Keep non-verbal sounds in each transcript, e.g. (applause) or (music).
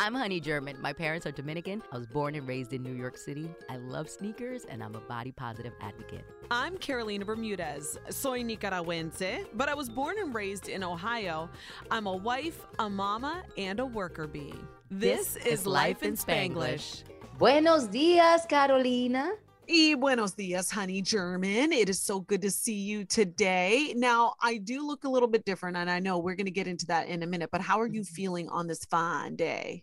I'm Honey German. My parents are Dominican. I was born and raised in New York City. I love sneakers and I'm a body positive advocate. I'm Carolina Bermudez. Soy Nicaragüense, but I was born and raised in Ohio. I'm a wife, a mama, and a worker bee. This, this is, is Life in Spanglish. Buenos dias, Carolina. Y buenos dias, honey German. It is so good to see you today. Now, I do look a little bit different, and I know we're going to get into that in a minute, but how are you mm-hmm. feeling on this fine day?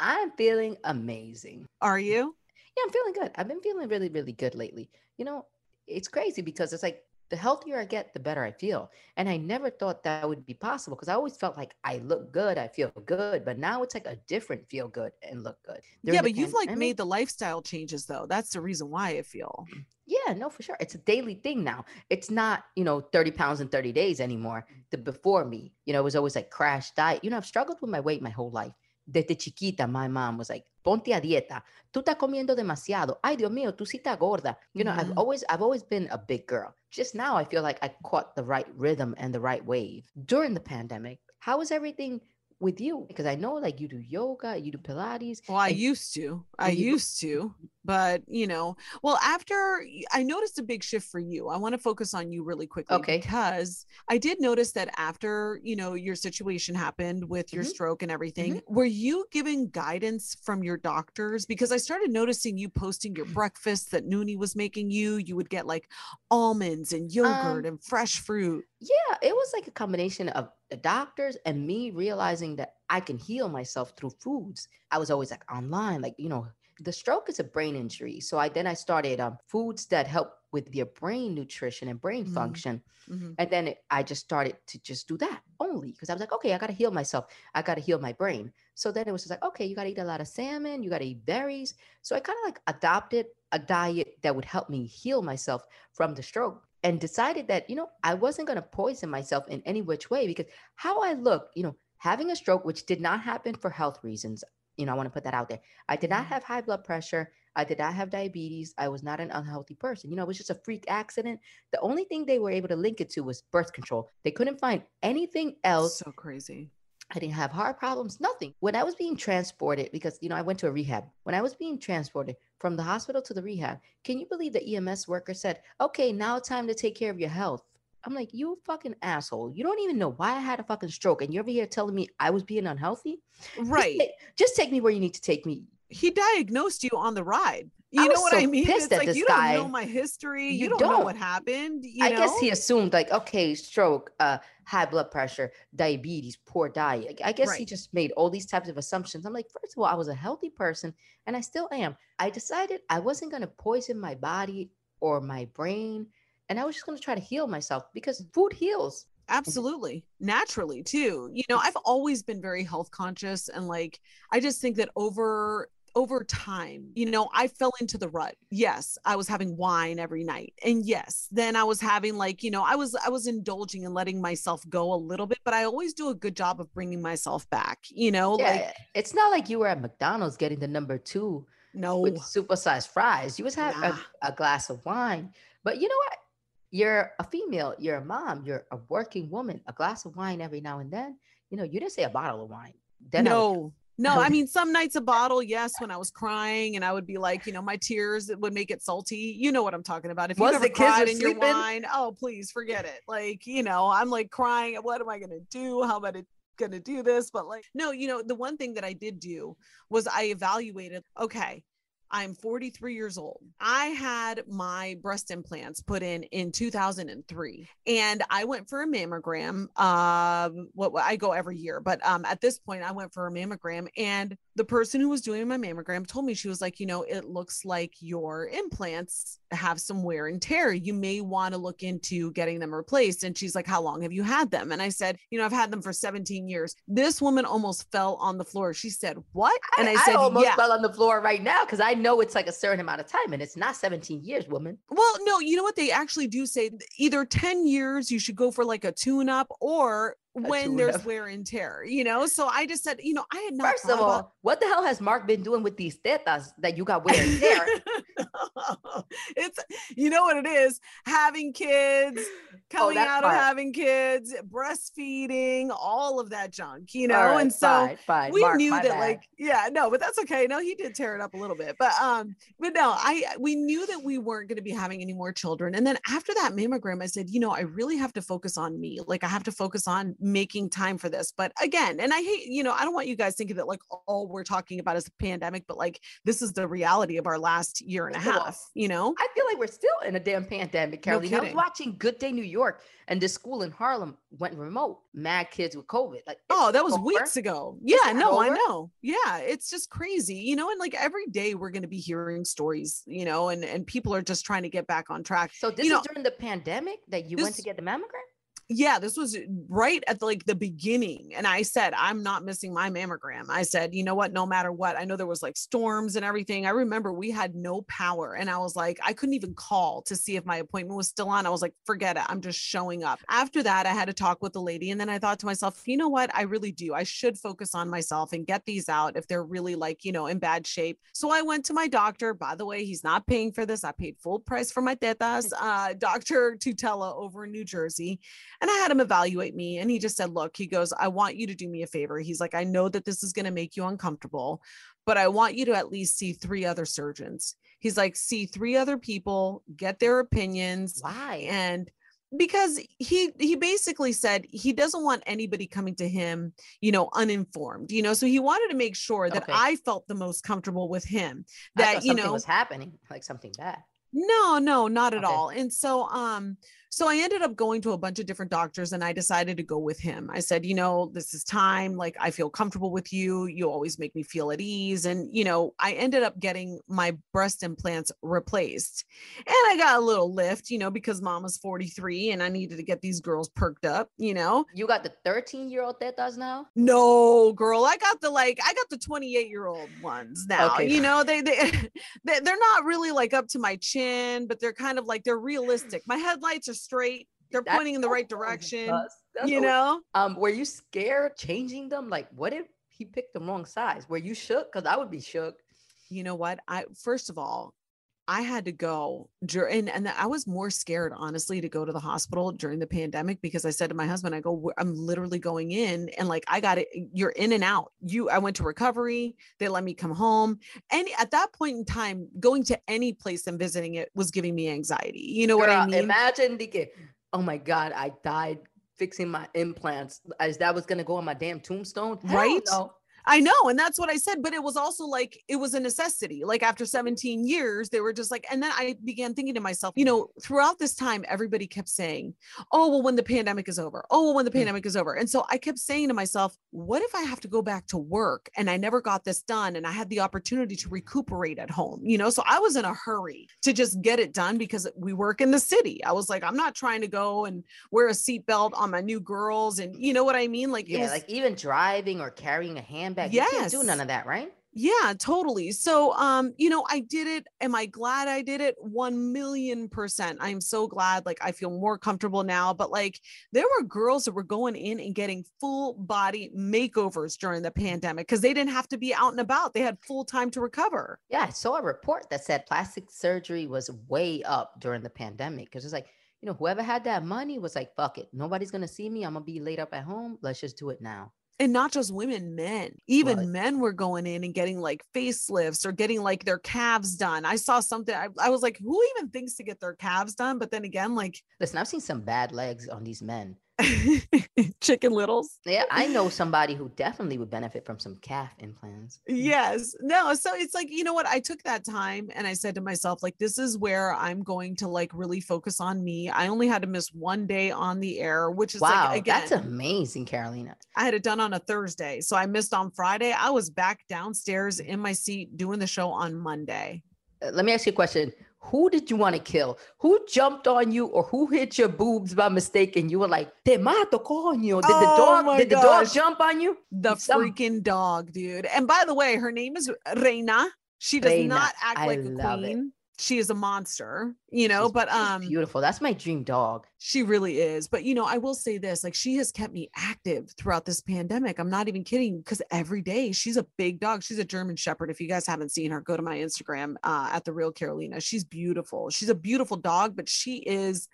I'm feeling amazing. Are you? Yeah, I'm feeling good. I've been feeling really, really good lately. You know, it's crazy because it's like the healthier I get, the better I feel. And I never thought that would be possible because I always felt like I look good, I feel good, but now it's like a different feel good and look good. During yeah, but you've like made the lifestyle changes though. That's the reason why I feel. Yeah, no, for sure. It's a daily thing now. It's not, you know, 30 pounds in 30 days anymore. The before me, you know, it was always like crash diet. You know, I've struggled with my weight my whole life desde chiquita, my mom was like, ponte a dieta. Tú estás comiendo demasiado. Ay, Dios mío, tú sí estás gorda. You know, I've mm-hmm. always, I've always been a big girl. Just now, I feel like I caught the right rhythm and the right wave. During the pandemic, how was everything with you? Because I know like you do yoga, you do Pilates. Well, I used to. I used to but you know well after i noticed a big shift for you i want to focus on you really quickly okay because i did notice that after you know your situation happened with your mm-hmm. stroke and everything mm-hmm. were you giving guidance from your doctors because i started noticing you posting your breakfast that Noonie was making you you would get like almonds and yogurt um, and fresh fruit yeah it was like a combination of the doctors and me realizing that i can heal myself through foods i was always like online like you know the stroke is a brain injury. So I then I started um, foods that help with your brain nutrition and brain mm-hmm. function. Mm-hmm. And then it, I just started to just do that only because I was like, okay, I got to heal myself. I got to heal my brain. So then it was just like, okay, you got to eat a lot of salmon. You got to eat berries. So I kind of like adopted a diet that would help me heal myself from the stroke and decided that, you know, I wasn't going to poison myself in any which way because how I look, you know, having a stroke, which did not happen for health reasons you know, I want to put that out there. I did not mm-hmm. have high blood pressure. I did not have diabetes. I was not an unhealthy person. You know, it was just a freak accident. The only thing they were able to link it to was birth control. They couldn't find anything else. So crazy. I didn't have heart problems, nothing. When I was being transported, because, you know, I went to a rehab. When I was being transported from the hospital to the rehab, can you believe the EMS worker said, okay, now time to take care of your health? I'm like, you fucking asshole. You don't even know why I had a fucking stroke. And you're over here telling me I was being unhealthy. Right. Just, just take me where you need to take me. He diagnosed you on the ride. You know what so I mean? pissed It's at like this you guy. don't know my history. You, You don't, know don't. what happened. You I know? guess he assumed like, okay, stroke, uh, high blood pressure, diabetes, poor diet. I guess he just made all these types of assumptions. I'm like, first of all, I was a healthy person and I still am. I decided I wasn't gonna poison my body or my brain, and I was just gonna try to heal myself because food heals. Mm-hmm. Absolutely. Naturally, too. You know, I've always been very health conscious and like I just think that over over time, you know, I fell into the rut. Yes, I was having wine every night. And yes, then I was having like, you know, I was I was indulging and letting myself go a little bit, but I always do a good job of bringing myself back, you know, Yeah, like eh, it's not like you were at McDonald's getting the number two no. with supersized fries. You was having Nah. a, a glass of wine. But you know what? You're a female, you're a mom, you're a working woman. A glass of wine every now and then. You know, you didn't say a bottle of wine. Then I would- no no I i mean some nights a bottle yes when i was crying and i would be like you know my tears it would make it salty you know what i'm talking about if you've the ever kids cried were in your sleeping? wine oh please forget it like you know i'm like crying what am i gonna do how am i gonna do this but like no you know the one thing that i did do was i evaluated okay I'm 43 years old. I had my breast implants put in in 2003 and I went for a mammogram. Um what what- I go every year, but um at this point I went for a mammogram and the person who was doing my mammogram told me she was like, you know, it looks like your implants have some wear and tear. You may want to look into getting them replaced. And she's like, how long have you had them? And I said, you know, I've had them for 17 years. This woman almost fell on the floor. She said, what? And I, I said, I almost yeah. fell on the floor right now because I know it's like a certain amount of time and it's not 17 years, woman. Well, no, you know what they actually do say either 10 years you should go for like a tune up or when there's tune-up. wear and tear, you know? So I just said, you know, I had not First of all, about- what the hell has Mark been doing with these tetas that you got wear and tear? (laughs) it's you know what it is having kids coming that out of having kids breastfeeding all of that junk you know All right, and so fine, fine. we Mark, knew my that bad. like yeah no but that's okay no he did tear it up a little bit but um but no i we knew that we weren't going to be having any more children and then after that mammogram i said you know i really have to focus on me like i have to focus on making time for this but again and i hate you know i don't want you guys thinking that like all we're talking about is the pandemic but like this is the reality of our last year and a First of all, half you know I feel like we're still in a damn pandemic, Caroline. I was watching Good Day New York, and this school in Harlem went remote. Mad kids with COVID. Like, Oh, that was over. weeks ago. Yeah, no, I know. Yeah, it's just crazy, you know. And like every day, we're going to be hearing stories, you know, and and people are just trying to get back on track. So this you know, is during the pandemic that you went to get the mammogram. Yeah, this was right at the, like the beginning, and I said I'm not missing my mammogram. I said, you know what, no matter what, I know there was like storms and everything. I remember we had no power, and I was like, I couldn't even call to see if my appointment was still on. I was like, forget it, I'm just showing up. After that, I had to talk with the lady, and then I thought to myself, you know what, I really do. I should focus on myself and get these out if they're really like you know in bad shape. So I went to my doctor. By the way, he's not paying for this. I paid full price for my tetas. Uh, Doctor Tutela over in New Jersey. And I had him evaluate me. And he just said, Look, he goes, I want you to do me a favor. He's like, I know that this is going to make you uncomfortable, but I want you to at least see three other surgeons. He's like, See three other people, get their opinions. Why? And because he he basically said he doesn't want anybody coming to him you know uninformed you know so he wanted to make sure that Okay. i felt the most comfortable with him that you know was happening, like something bad. no, no, not at Okay. all. And so um so I ended up going to a bunch of different doctors and I decided to go with him. I said, you know, this is time like I feel comfortable with you. You always make me feel at ease and you know, I ended up getting my breast implants replaced. And I got a little lift, you know, because mama's 43 and I needed to get these girls perked up, you know. You got the 13 year old tetas now. No, girl, I got the like I got the 28 year old ones now. Okay, You know, they they (laughs) they- they're not really like up to my chin, but they're kind of like they're realistic. My headlights are straight. They're That's- pointing in the right direction. You know? Um, were you scared changing them? Like, what if he picked the wrong size? Were you shook? Because I would be shook. You know what? I first of all, I had to go dur- and I was more scared honestly to go to the hospital during the pandemic because I said to my husband, I go, I'm literally going in and like I got it. Eh, You're in and out. You, I went to recovery. They let me come home. And at that point in time, going to any place and visiting it was giving me anxiety. You know what I mean? Imagine the. Oh my God, I died fixing my implants. As that was gonna go on my damn tombstone. Hell Right? No. I know. And that's what I said. But it was also like, it was a necessity. Like after 17 years, they were just like, and then I began thinking to myself, you know, throughout this time, everybody kept saying, oh, well, when the pandemic is over, oh, well, when the Mm. pandemic is over. And so I kept saying to myself, what if I have to go back to work and I never got this done and I had the opportunity to recuperate at home, you know? So I was in a hurry to just get it done because we work in the city. I was like, I'm not trying to go and wear a seatbelt on my new girls. And you know what I mean? Like, Yeah, was, like even driving or carrying a handbag. Yeah, you can't do none of that, right? yeah, totally. So, um, you know, I did it. Am I glad I did it? 1 million percent. I'm so glad. Like, I feel more comfortable now. But like, there were girls that were going in and getting full body makeovers during the pandemic because they didn't have to be out and about. They had full time to recover. Yeah, I saw a report that said plastic surgery was way up during the pandemic because it's like, you know, whoever had that money was like, fuck it. Nobody's going to see me. I'm going to be laid up at home. Let's just do it now. And not just women, men. Even Right. men were going in and getting like facelifts or getting like their calves done. I saw something. I, I was like, who even thinks to get their calves done? But then again, like Listen, I've seen some bad legs on these men. (laughs) chicken littles. Yeah, I know somebody who definitely would benefit from some calf implants. Yes. No. So it's like, you know what? I took that time and I said to myself, like, this is where I'm going to like really focus on me. I only had to miss one day on the air, which is Wow, like, again, that's amazing, Carolina. I had it done on a Thursday. So I missed on Friday. I was back downstairs in my seat doing the show on Monday. Uh, Let me ask you a question. Who did you want to kill? Who jumped on you or who hit your boobs by mistake and you were like, te mato, coño. Did the Oh dog did the dog jump on you? The Some- freaking dog, dude. And by the way, her name is Reina. She does Reina. not act I like a queen. it. She is a monster, you know, She's- but um beautiful. That's my dream dog. She really is. But you know, I will say this like she has kept me active throughout this pandemic. I'm not even kidding because every day she's a big dog. She's a German Shepherd. If you guys haven't seen her, go to my Instagram uh, at the real Carolina. She's beautiful. She's a beautiful dog, but she is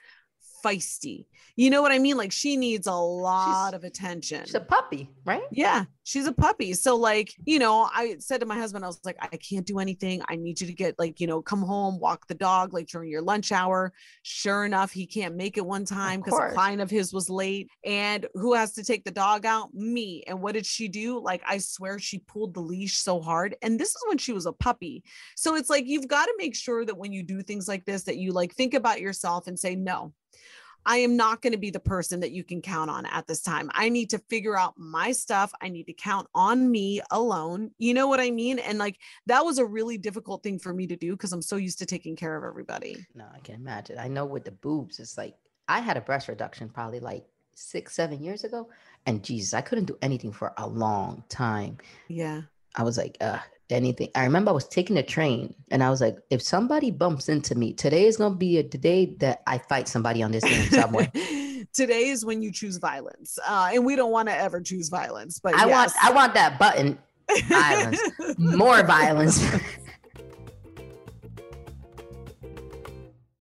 feisty. You know what I mean? Like she needs a lot of attention. She's a puppy, right? Yeah, she's a puppy. So, like, you know, I said to my husband, I was like, I can't do anything. I need you to get, like, you know, come home, walk the dog, like during your lunch hour. Sure enough, he can't make it one time because a client of his was late. And who has to take the dog out? Me. And what did she do? Like, I swear she pulled the leash so hard. And this is when she was a puppy. So it's like, you've got to make sure that when you do things like this, that you like think about yourself and say, no, I am not going to be the person that you can count on at this time. I need to figure out my stuff. I need to count on me alone. You know what I mean? And like that was a really difficult thing for me to do because I'm so used to taking care of everybody. No, I can imagine. I know with the boobs, it's like I had a breast reduction probably like six, seven years ago. And Jesus, I couldn't do anything for a long time. Yeah. I was like, uh, anything. I remember I was taking a train and I was like, if somebody bumps into me, today is gonna be a day that I fight somebody on this subway. (laughs) Today is when you choose violence. Uh, and we don't want to ever choose violence, but I want. I want that button. (laughs) Violence. More violence. (laughs)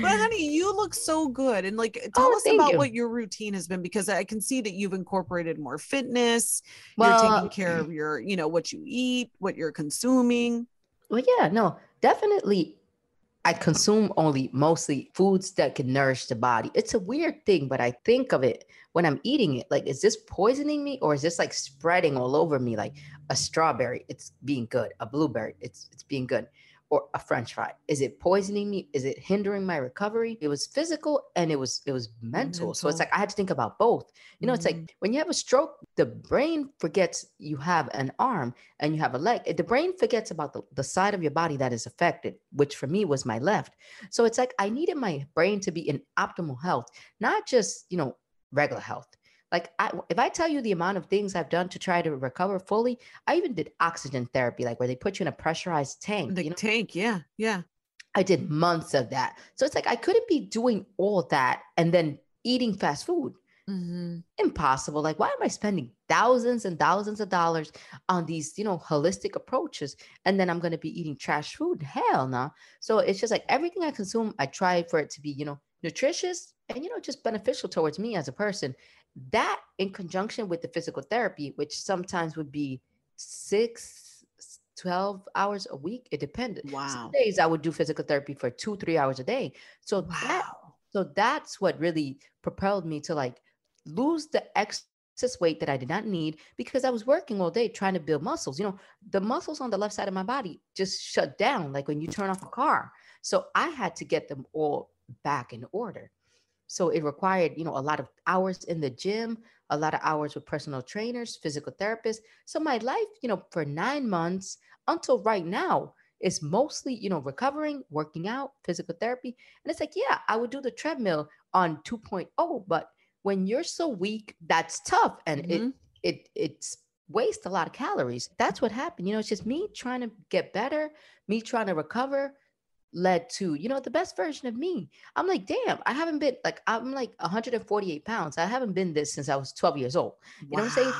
But (laughs) honey, you look so good. And like tell Oh, us about you. what your routine has been because I can see that you've incorporated more fitness. Well, you're taking care of your, you know, what you eat, what you're consuming. Well, yeah, no, definitely. I consume only mostly foods that can nourish the body. It's a weird thing, but I think of it when I'm eating it like, is this poisoning me or is this like spreading all over me? Like a strawberry, it's being good. A blueberry, it's it's being good. Or a French fry, is it poisoning me? Is it hindering my recovery? It was physical and it was it was mental. So it's like I had to think about both. You know, it's like mm-hmm. when you have a stroke, the brain forgets you have an arm and you have a leg. The brain forgets about the, the side of your body that is affected, which for me was my left. So it's like I needed my brain to be in optimal health, not just, you know, regular health. Like I, if I tell you the amount of things I've done to try to recover fully, I even did oxygen therapy, like where they put you in a pressurized tank. The you know? tank, yeah, yeah. I did months of that. So it's like I couldn't be doing all that and then eating fast food. Mm-hmm. Impossible. Like, why am I spending thousands and thousands of dollars on these, you know, holistic approaches? And then I'm going to be eating trash food? Hell no. So it's just like everything I consume, I try for it to be, you know, nutritious and, you know, just beneficial towards me as a person. That in conjunction with the physical therapy, which sometimes would be six, 12 hours a week. It depended. Wow. Some Wow. days I would do physical therapy for two, three hours a day. So that so that's what really propelled me to like lose the excess weight that I did not need because I was working all day trying to build muscles. You know, the muscles on the left side of my body just shut down like when you turn off a car. So I had to get them all back in order. So it required, you know, a lot of hours in the gym, a lot of hours with personal trainers, physical therapists. So my life, you know, for 9 months until right now is mostly, you know, recovering, working out, physical therapy. And it's like, yeah, I would do the treadmill on 2.0, but when you're so weak, that's tough and it mm-hmm. it it's waste a lot of calories. That's what happened. You know, it's just me trying to get better, me trying to recover led to, you know, the best version of me. I'm like, damn, I haven't been like I'm like 148 pounds. I haven't been this since I was 12 years old. You know what I'm saying?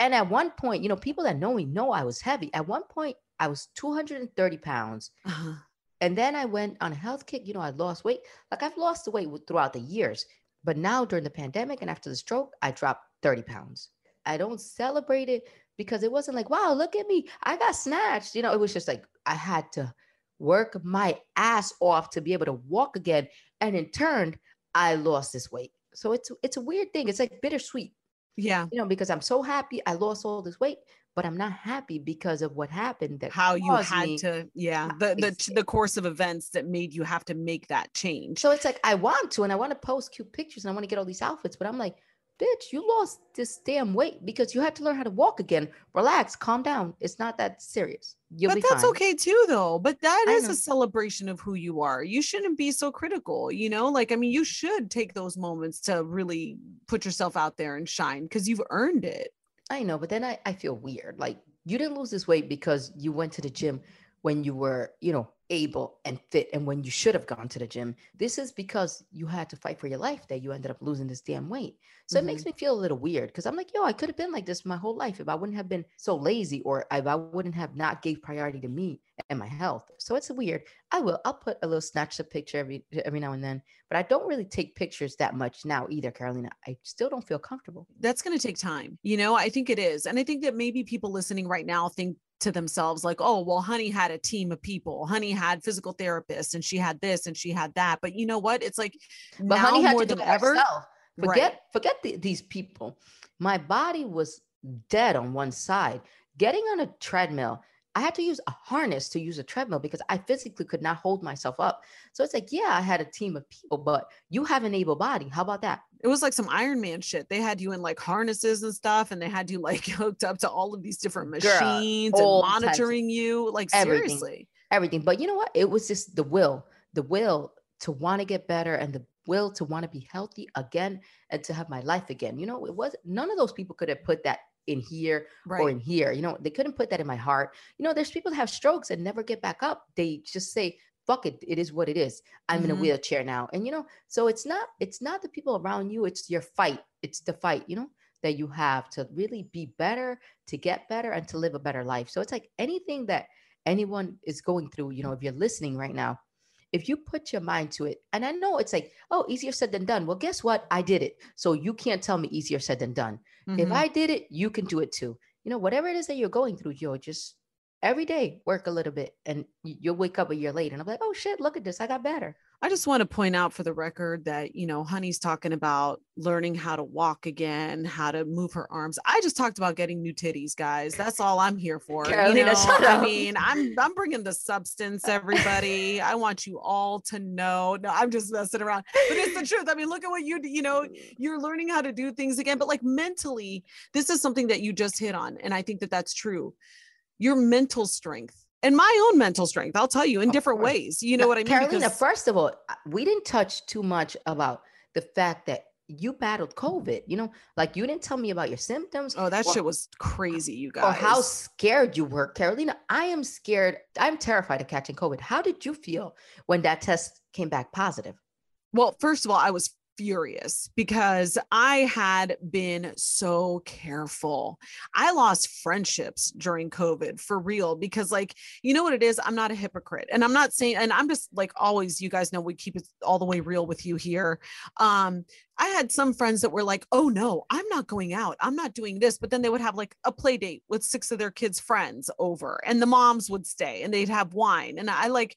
And at one point, you know, people that know me know I was heavy. At one point, I was 230 pounds. Uh-huh. And then I went on a health kick. You know, I lost weight. Like I've lost the weight throughout the years. But now during the pandemic and after the stroke, I dropped 30 pounds. I don't celebrate it because it wasn't like, wow, look at me. I got snatched. You know, it was just like I had to work my ass off to be able to walk again. And in turn, I lost this weight. So it's it's a weird thing. It's like bittersweet. Yeah. You know, because I'm so happy I lost all this weight, but I'm not happy because of what happened that How you had me- to, yeah, the the the course of events that made you have to make that change. So it's like I want to, and I want to post cute pictures, and I want to get all these outfits, but I'm like, bitch, you lost this damn weight because you had to learn how to walk again. Relax, calm down. It's not that serious. You'll but that's fine. okay too though but that I is know. a celebration of who you are you shouldn't be so critical you know like i mean you should take those moments to really put yourself out there and shine because you've earned it I know, but then I, I feel weird. Like you didn't lose this weight because you went to the gym when you were, you know, able and fit and when you should have gone to the gym this is because you had to fight for your life that you ended up losing this damn weight. So mm-hmm. it makes me feel a little weird because i'm like yo i could have been like this my whole life if i wouldn't have been so lazy or if i wouldn't have not gave priority to me and my health. So it's weird. I will i'll put a little snatch of picture every every now and then but i don't really take pictures that much now either carolina. I still don't feel comfortable. That's going to take time you know? I think it is and i think that maybe people listening right now think to themselves like oh well honey had a team of people honey had physical therapists and she had this and she had that but you know what it's like but now honey had more than ever herself. forget right. forget the, these people my body was dead on one side getting on a treadmill I had to use a harness to use a treadmill because I physically could not hold myself up. So it's like, yeah, I had a team of people, but you have an able body. How about that? It was like some Iron Man shit. They had you in like harnesses and stuff, and they had you (laughs) like hooked up to all of these different machines Girl, and monitoring you. Like everything, seriously. Everything. But you know what? It was just the will, the will to want to get better and the will to want to be healthy again and to have my life again. You know, it was none of those people could have put that in here right. or in here. You know, they couldn't put that in my heart. You know, there's people that have strokes and never get back up. They just say, fuck it, it is what it is. I'm mm-hmm. in a mm-hmm. wheelchair now. And you know, so it's not it's not the people around you, it's your fight. It's the fight, you know, that you have to really be better, to get better and to live a better life. So it's like anything that anyone is going through, you know, if you're listening right now, if you put your mind to it, and I know it's like, oh, easier said than done. Well, guess what? I did it. So you can't tell me easier said than done. Mm-hmm. If I did it, you can do it too. You know, whatever it is that you're going through, yo, just every day work a little bit and you'll wake up a year later and I'm like, oh shit, look at this. I got better. I just want to point out for the record that, you know, Honey's talking about learning how to walk again, how to move her arms. I just talked about getting new titties, guys. That's all I'm here for. Carolina, you know? I mean, I'm I'm bringing the substance, everybody. I want you all to know. No, I'm just messing around. But it's the truth. I mean, look at what you you know, (laughs) you're learning how to do things again, but like mentally, this is something that you just hit on and I think that that's true. Your mental strength and my own mental strength. I'll tell you in different ways. You know now, what I mean? Carolina, because- first of all, we didn't touch too much about the fact that you battled COVID. You know, like you didn't tell me about your symptoms. Oh, that or, shit was crazy, you guys. Or how scared you were. Carolina, I am scared. I'm terrified of catching COVID. How did you feel when that test came back positive? Well, first of all, I was furious because I had been so careful. I lost friendships during COVID for real because, like, you know what it is? I'm not a hypocrite. And I'm not saying, and I'm just like always, you guys know we keep it all the way real with you here. Um, I had some friends that were like, oh no, I'm not going out. I'm not doing this. But then they would have like a play date with six of their kids' friends over, and the moms would stay and they'd have wine. And I like,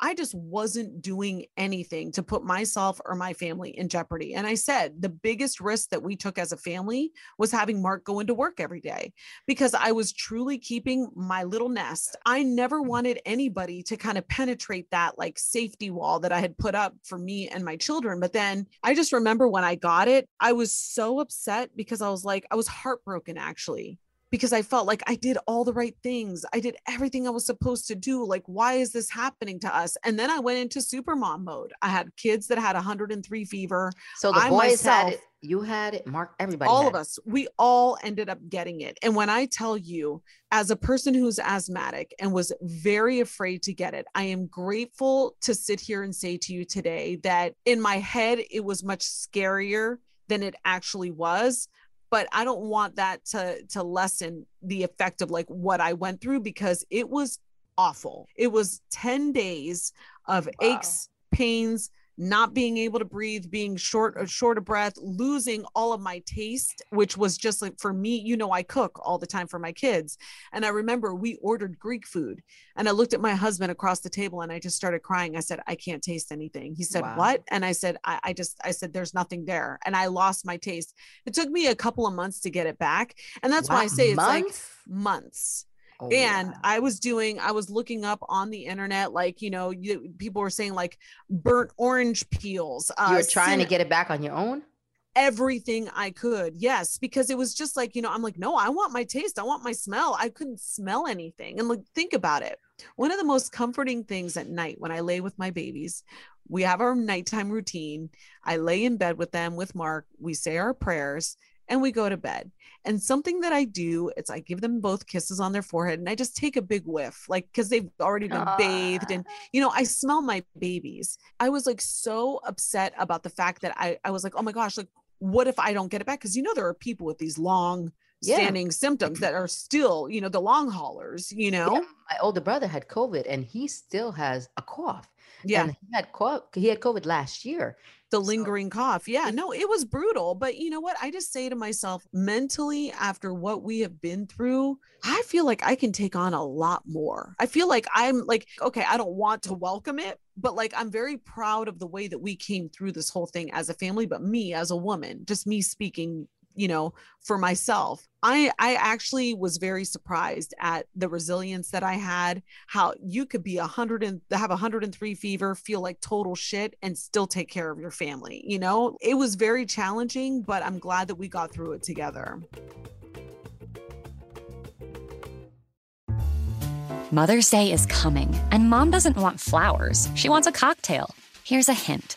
I just wasn't doing anything to put myself or my family in jeopardy. And I said the biggest risk that we took as a family was having Mark go into work every day because I was truly keeping my little nest. I never mm. wanted anybody to kind of penetrate that like safety wall that I had put up for me and my children. But then I just remember when I got it, I was so upset because I was like, I was heartbroken actually because I felt like I did all the right things. I did everything I was supposed to do. Like, why is this happening to us? And then I went into super mom mode. I had kids that had 103 fever. So the I boys myself, had it. You had it. Mark, everybody. All of us. We all ended up getting it. And when I tell you, as a person who's asthmatic and was very afraid to get it, I am grateful to sit here and say to you today that in my head, it was much scarier than it actually was but I don't want that to to lessen the effect of like what I went through because it was awful. It was 10 days of wow. aches, pains, not being able to breathe, being short uh, short of breath, losing all of my taste, which was just like for me, you know, I cook all the time for my kids. And I remember we ordered Greek food and I looked at my husband across the table and I just started crying. I said, I can't taste anything. He said, wow. What? And I said, I, I just I said, There's nothing there. And I lost my taste. It took me a couple of months to get it back. And that's wow. why I say it's months? like months Oh, and yeah. I was doing, I was looking up on the internet, like, you know, you, people were saying like burnt orange peels. Uh, you were trying to get it back on your own? Everything I could. Yes. Because it was just like, you know, I'm like, no, I want my taste. I want my smell. I couldn't smell anything. And like, think about it. One of the most comforting things at night when I lay with my babies, we have our nighttime routine. I lay in bed with them with Mark. We say our prayers and we go to bed. And something that I do is I give them both kisses on their forehead and I just take a big whiff, like because they've already been Aww. bathed. And, ah. you know, I smell my babies. I was like so upset about the fact that I, I was like, oh my gosh, like, what if I don't get it back? Because, you know, there are people with these long, standing yeah. symptoms that are still, you know, the long haulers, you know. Yeah. My older brother had COVID and he still has a cough. Yeah. And he had cough, he had COVID last year the lingering so, cough. Yeah, no, it was brutal. But you know what? I just say to myself, mentally, after what we have been through, I feel like I can take on a lot more. I feel like I'm like, okay, I don't want to welcome it, but like I'm very proud of the way that we came through this whole thing as a family. But me as a woman, just me speaking you know for myself i i actually was very surprised at the resilience that i had how you could be a hundred and have a 103 fever feel like total shit and still take care of your family you know? It was very challenging but i'm glad that we got through it together. Mother's day is coming and mom doesn't want flowers. She wants a cocktail. Here's a hint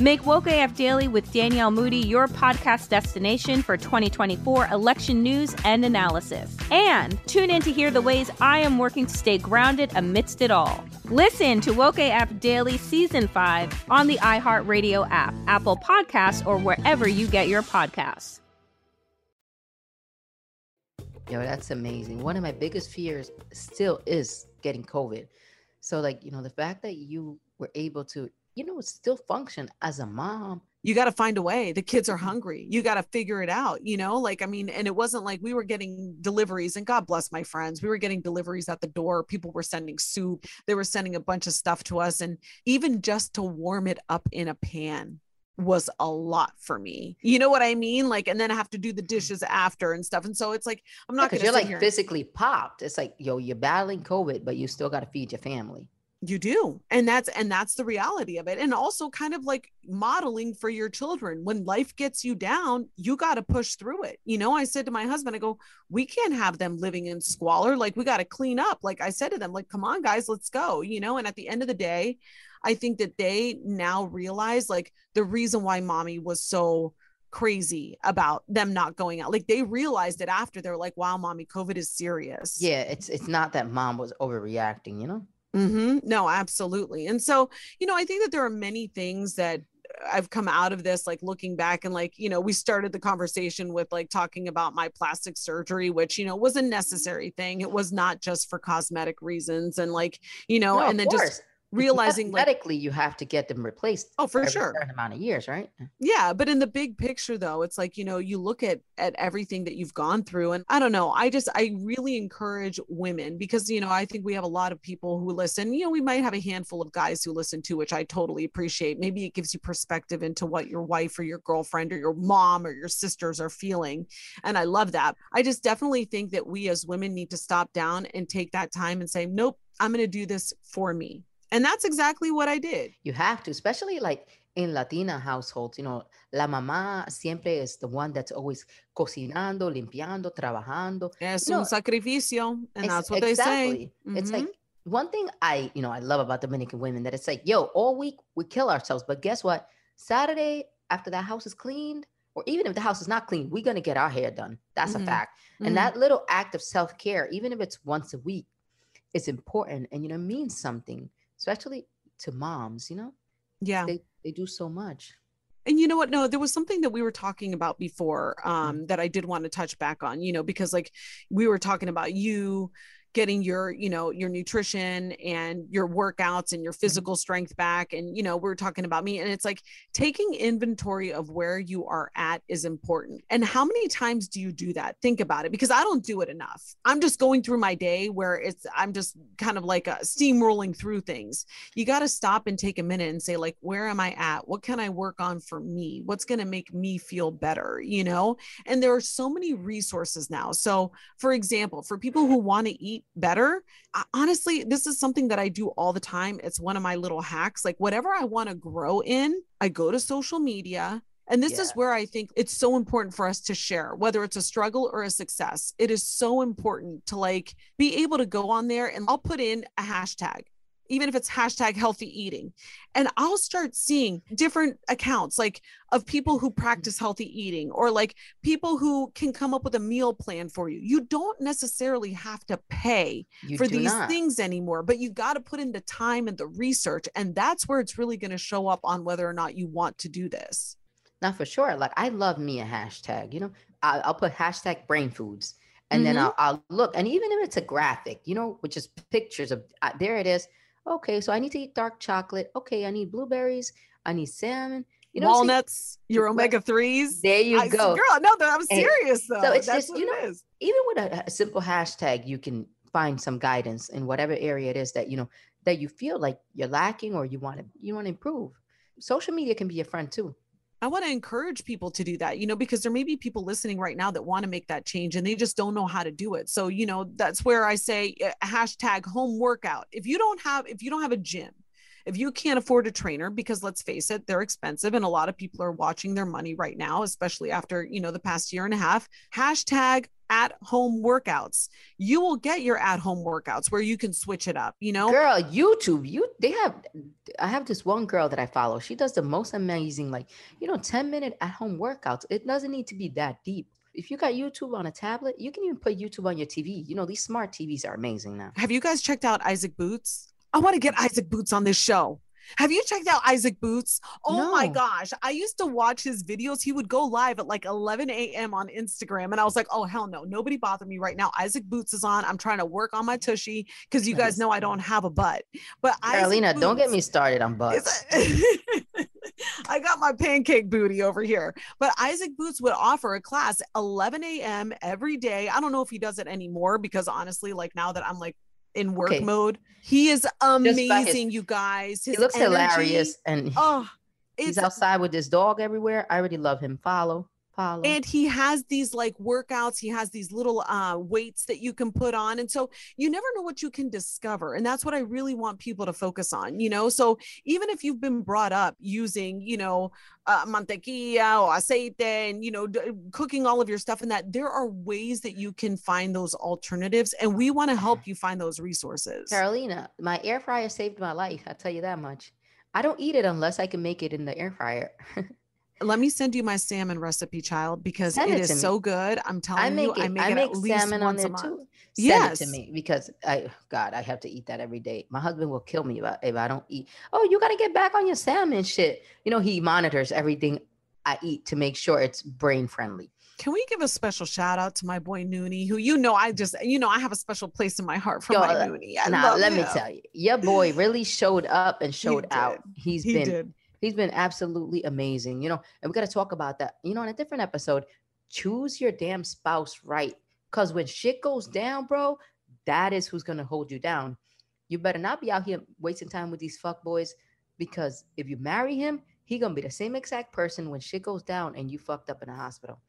Make Woke AF Daily with Danielle Moody your podcast destination for 2024 election news and analysis. And tune in to hear the ways I am working to stay grounded amidst it all. Listen to Woke AF Daily Season 5 on the iHeartRadio app, Apple Podcasts, or wherever you get your podcasts. Yo, that's amazing. One of my biggest fears still is getting COVID. So, like, you know, the fact that you were able to you know, it's still function as a mom. You got to find a way. The kids are mm-hmm. hungry. You got to figure it out, you know? Like, I mean, and it wasn't like we were getting deliveries, and God bless my friends. We were getting deliveries at the door. People were sending soup, they were sending a bunch of stuff to us. And even just to warm it up in a pan was a lot for me. You know what I mean? Like, and then I have to do the mm-hmm. dishes after and stuff. And so it's like, I'm not because yeah, you're like here. physically popped. It's like, yo, you're battling COVID, but you still got to feed your family. You do. And that's and that's the reality of it. And also kind of like modeling for your children. When life gets you down, you got to push through it. You know, I said to my husband, I go, "We can't have them living in squalor. Like we got to clean up." Like I said to them, like, "Come on guys, let's go." You know, and at the end of the day, I think that they now realize like the reason why mommy was so crazy about them not going out. Like they realized it after they're like, wow, mommy, COVID is serious. Yeah, it's it's not that mom was overreacting, you know? Mm-hmm. No, absolutely. And so, you know, I think that there are many things that I've come out of this, like looking back and like, you know, we started the conversation with like talking about my plastic surgery, which, you know, was a necessary thing. It was not just for cosmetic reasons. And like, you know, No, and then course. just realizing like, medically you have to get them replaced. Oh, for sure. certain amount of years, right? yeah but in the big picture though it's like you know you look at at everything that you've gone through and i don't know i just i really encourage women because you know i think we have a lot of people who listen you know we might have a handful of guys who listen too which i totally appreciate maybe it gives you perspective into what your wife or your girlfriend or your mom or your sisters are feeling and i love that i just definitely think that we as women need to stop down and take that time and say nope i'm going to do this for me and that's exactly what i did You have to, especially like in Latina households, you know, la mamá siempre is the one that's always cocinando, limpiando, trabajando. es You know, sacrificio and that's what they say exactly. It's like Mhm. one thing I, you know, I love about Dominican women that it's like, yo, all week we kill ourselves, but guess what? Saturday after that house is cleaned, or even if the house is not clean, we're gonna get our hair done. That's Mhm. a fact. Mhm. And that little act of self care, even if it's once a week, is important, and you know, means something, especially to moms. You know, yeah they they do so much. And you know what? No, there was something that we were talking about before Mm. um, that I did want to touch back on, you know, because like we were talking about you getting your, you know, your nutrition and your workouts and your Mm-hmm. physical strength back. And, you know, we are talking about me. And it's like taking inventory of where you are at is important. And how many times do you do that? Think about it because I don't do it enough. I'm just going through my day where it's, I'm just kind of like uh, steamrolling through things you got to stop and take a minute and say like where am i at what can i work on for me what's going to make me feel better you know and there are so many resources now so for example for people who want to eat better. I- honestly this is something that i do all the time. It's one of my little hacks. Like whatever i want to grow in i go to social media. And this is where I think it's so important for us to share, whether it's a struggle or a success. It is so important to like be able to go on there and I'll put in a hashtag, even if it's hashtag healthy eating. And I'll start seeing different accounts like of people who practice healthy eating or like people who can come up with a meal plan for you. You don't necessarily have to pay You for these not. things anymore, but you got to put in the time and the research. And that's where it's really going to show up on whether or not you want to do this. Now, for sure. Like I love me a hashtag. You know, I, I'll put hashtag brain foods, and then Mhm. I'll, I'll look. And even if it's a graphic, you know, which is pictures of uh, there it is. Okay, so I need to eat dark chocolate. Okay, I need blueberries. I need salmon. You know, what I'm saying? walnuts, your omega threes. There you I- go. girl. No, I'm And- serious though. So it's That's just you know, even with a, a simple hashtag, you can find some guidance in whatever area it is that you know that you feel like you're lacking or you want to you want to improve. Social media can be your friend too. I want to encourage people to do that, you know, because there may be people listening right now that want to make that change and they just don't know how to do it. So, you know, that's where I say uh, hashtag home workout. If you don't have, if you don't have a gym, if you can't afford a trainer, because let's face it, they're expensive and a lot of people are watching their money right now, especially after, you know, the past year and a half, hashtag at home workouts. You will get your at home workouts where you can switch it up, you know? Girl, YouTube, you they have I have this one girl that I follow. She does the most amazing, like, you know, 10 minute at home workouts. It doesn't need to be that deep. If you got YouTube on a tablet, you can even put YouTube on your TV. You know, these smart TVs are amazing now. Have you guys checked out Isaac Boots? I want to get Isaac Boots on this show. Have you checked out Isaac Boots? Oh my gosh. I used to watch his videos. He would go live at like 11 a.m. on Instagram. And I was like, oh, hell no. Nobody bother me right now. Isaac Boots is on. I'm trying to work on my tushy because you guys know I don't have a butt. But Carolina, don't get me started on butts. (laughs) I got my pancake booty over here. But Isaac Boots would offer a class 11 a.m. every day. I don't know if he does it anymore because honestly, like now that I'm like in work Okay. mode, he is by his- amazing, you guys. He looks energy- hilarious and Oh, he's outside with this dog everywhere. I already love him. Follow. And he has these like workouts he has these little uh weights that you can put on and so you never know what you can discover and that's what i really want people to focus on you know so even if you've been brought up using you know uh, mantequilla or aceite and you know d- cooking all of your stuff and that there are ways that you can find those alternatives and we want to help you find those resources Carolina, my air fryer saved my life. I'll tell you that much. I don't eat it unless I can make it in the air fryer. (laughs) let me send you my salmon recipe child because Send it it is so good i'm telling I make you it. i make I it make at least salmon on once a there month too. Send yes it to me because I, God, I have to eat that every day. My husband will kill me if I, if I don't eat. Oh, you got to get back on your salmon shit. You know, he monitors everything I eat to make sure it's brain friendly. Can we give a special shout out to my boy Noonie, who you know I just you know I have a special place in my heart for Yo, my uh, Noonie. I now, let me tell you, your boy really showed up and showed out. did. He's He been did. He's been absolutely amazing. You know, and we got to talk about that. You know, in a different episode, choose your damn spouse right. Cause when shit goes down, bro, that is who's gonna hold you down. You better not be out here wasting time with these fuck boys, because if you marry him, he gonna be the same exact person when shit goes down and you fucked up in the hospital.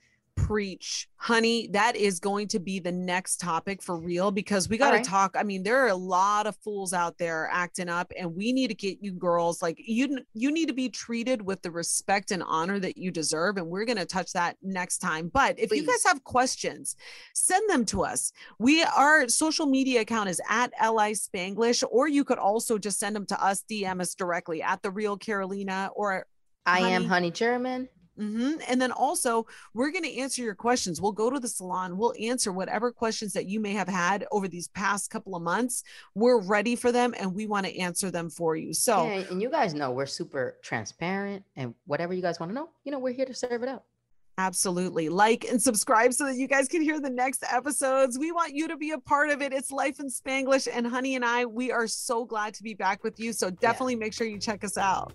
Preach, honey. That is going to be the next topic for real because we got to Alright. talk. I mean, there are a lot of fools out there acting up, and we need to get you girls like you. You need to be treated with the respect and honor that you deserve, and we're going to touch that next time. But if you guys have questions, send them to us. We our social media account is at Li Spanglish, or you could also just send them to us, DM us directly at the Real Carolina or I am Honey German. Hmm And then also, we're going to answer your questions. We'll go to the salon. We'll answer whatever questions that you may have had over these past couple of months. We're ready for them and we want to answer them for you. So, Yeah, and you guys know we're super transparent and whatever you guys want to know, you know, we're here to serve it up. absolutely like and subscribe so that you guys can hear the next episodes. We want you to be a part of it. It's Life in Spanglish. And Honey and I, we are so glad to be back with you. So, definitely make sure you check us out.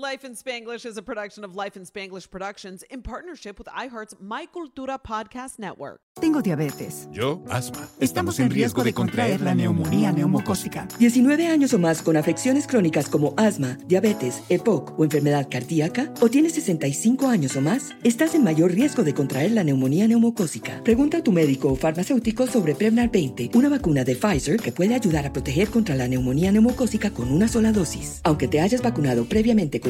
Life in Spanglish is a production of Life in Spanglish Productions in partnership with iHeart's My Cultura Podcast Network. Tengo diabetes. Yo, asma. Estamos en riesgo de contraer la neumonía neumocócica. 19 años o más con afecciones crónicas como asma, diabetes, EPOC o enfermedad cardíaca, o tienes 65 años o más, estás en mayor riesgo de contraer la neumonía neumocócica. Pregunta a tu médico o farmacéutico sobre Prevnar 20, una vacuna de Pfizer que puede ayudar a proteger contra la neumonía neumocócica con una sola dosis. Aunque te hayas vacunado previamente con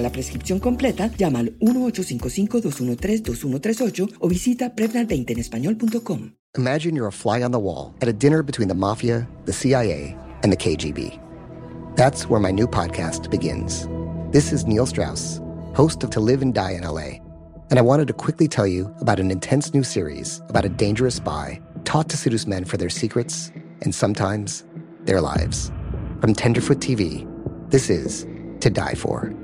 la prescripción completa, llama al 1-855-213-2138 o visita Prevnar20 en. Imagine you're a fly on the wall at a dinner between the mafia, the CIA, and the KGB. That's where my new podcast begins. This is Neil Strauss, host of To Live and Die in LA, and I wanted to quickly tell you about an intense new series about a dangerous spy taught to seduce men for their secrets and sometimes their lives. From Tenderfoot TV, this is To Die For.